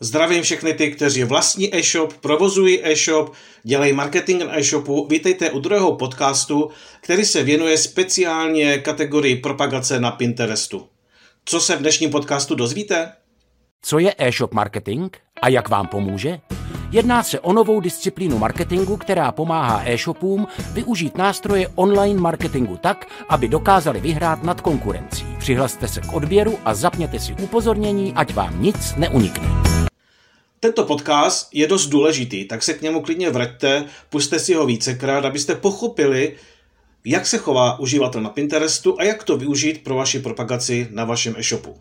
Zdravím všechny ty, kteří vlastní e-shop, provozují e-shop, dělají marketing na e-shopu. Vítejte u druhého podcastu, který se věnuje speciálně kategorii propagace na Pinterestu. Co se v dnešním podcastu dozvíte? Co je e-shop marketing a jak vám pomůže? Jedná se o novou disciplínu marketingu, která pomáhá e-shopům využít nástroje online marketingu tak, aby dokázali vyhrát nad konkurencí. Přihlaste se k odběru a zapněte si upozornění, ať vám nic neunikne. Tento podcast je dost důležitý, tak se k němu klidně vraťte, puste si ho vícekrát, abyste pochopili, jak se chová uživatel na Pinterestu a jak to využít pro vaši propagaci na vašem e-shopu.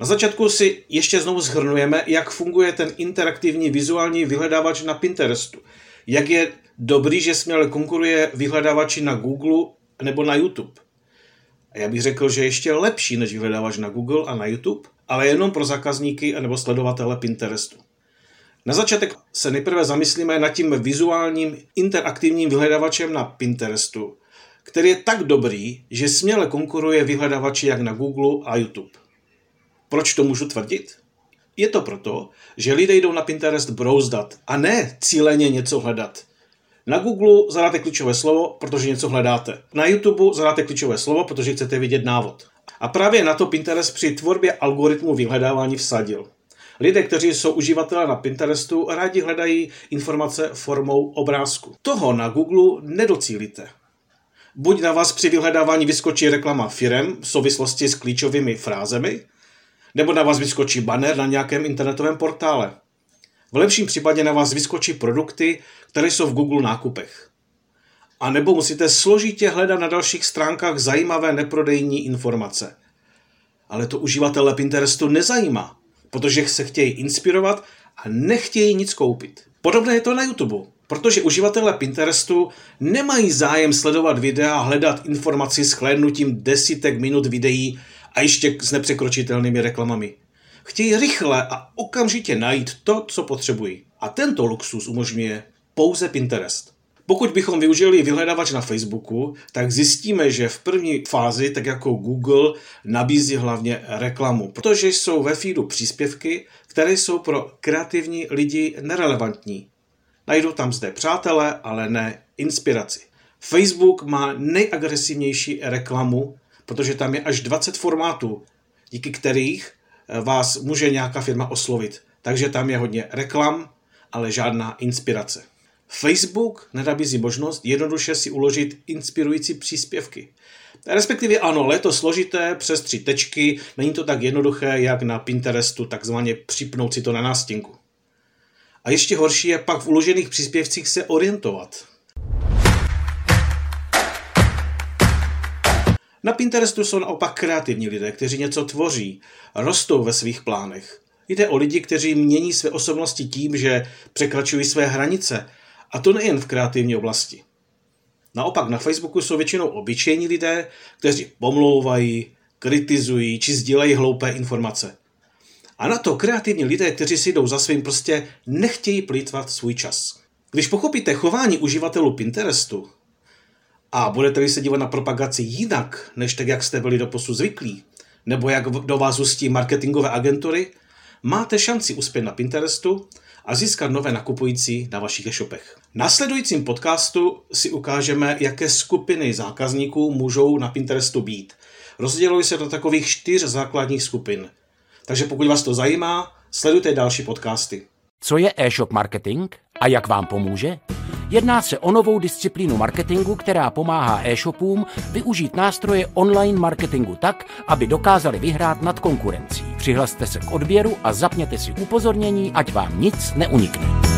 Na začátku si ještě znovu zhrnujeme, jak funguje ten interaktivní vizuální vyhledávač na Pinterestu. Jak je dobrý, že směle konkuruje vyhledávači na Google nebo na YouTube. A já bych řekl, že ještě lepší než vyhledávač na Google a na YouTube, ale jenom pro zákazníky nebo sledovatele Pinterestu. Na začátek se nejprve zamyslíme nad tím vizuálním interaktivním vyhledávačem na Pinterestu, který je tak dobrý, že směle konkuruje vyhledávači jak na Google a YouTube. Proč to můžu tvrdit? Je to proto, že lidé jdou na Pinterest brouzdat a ne cíleně něco hledat. Na Google zadáte klíčové slovo, protože něco hledáte. Na YouTube zadáte klíčové slovo, protože chcete vidět návod. A právě na to Pinterest při tvorbě algoritmu vyhledávání vsadil. Lidé, kteří jsou uživatelé na Pinterestu, rádi hledají informace formou obrázku. Toho na Google nedocílíte. Buď na vás při vyhledávání vyskočí reklama firem v souvislosti s klíčovými frázemi, nebo na vás vyskočí banner na nějakém internetovém portále. V lepším případě na vás vyskočí produkty, které jsou v Google nákupech. A nebo musíte složitě hledat na dalších stránkách zajímavé neprodejní informace. Ale to uživatele Pinterestu nezajímá, protože se chtějí inspirovat a nechtějí nic koupit. Podobné je to na YouTube, protože uživatelé Pinterestu nemají zájem sledovat videa a hledat informaci s hlédnutím desítek minut videí a ještě s nepřekročitelnými reklamami. Chtějí rychle a okamžitě najít to, co potřebují. A tento luxus umožňuje pouze Pinterest. Pokud bychom využili vyhledávač na Facebooku, tak zjistíme, že v první fázi, tak jako Google, nabízí hlavně reklamu, protože jsou ve feedu příspěvky, které jsou pro kreativní lidi nerelevantní. Najdou tam zde přátelé, ale ne inspiraci. Facebook má nejagresivnější reklamu, protože tam je až 20 formátů, díky kterých vás může nějaká firma oslovit. Takže tam je hodně reklam, ale žádná inspirace. Facebook nenabízí možnost jednoduše si uložit inspirující příspěvky. Respektive ano, je to složité přes tři tečky, není to tak jednoduché, jak na Pinterestu takzvaně připnout si to na nástěnku. A ještě horší je pak v uložených příspěvcích se orientovat. Na Pinterestu jsou naopak kreativní lidé, kteří něco tvoří, rostou ve svých plánech. Jde o lidi, kteří mění své osobnosti tím, že překračují své hranice, a to nejen v kreativní oblasti. Naopak na Facebooku jsou většinou obyčejní lidé, kteří pomlouvají, kritizují či sdílejí hloupé informace. A na to kreativní lidé, kteří si jdou za svým, prostě nechtějí plýtvat svůj čas. Když pochopíte chování uživatelů Pinterestu, a budete-li se dívat na propagaci jinak, než tak, jak jste byli do posud zvyklí, nebo jak do vás ustí marketingové agentury, máte šanci uspět na Pinterestu a získat nové nakupující na vašich e-shopech. V následujícím podcastu si ukážeme, jaké skupiny zákazníků můžou na Pinterestu být. Rozdělují se do takových čtyř základních skupin. Takže pokud vás to zajímá, sledujte další podcasty. Co je e-shop marketing a jak vám pomůže? Jedná se o novou disciplínu marketingu, která pomáhá e-shopům využít nástroje online marketingu tak, aby dokázali vyhrát nad konkurencí. Přihlaste se k odběru a zapněte si upozornění, ať vám nic neunikne.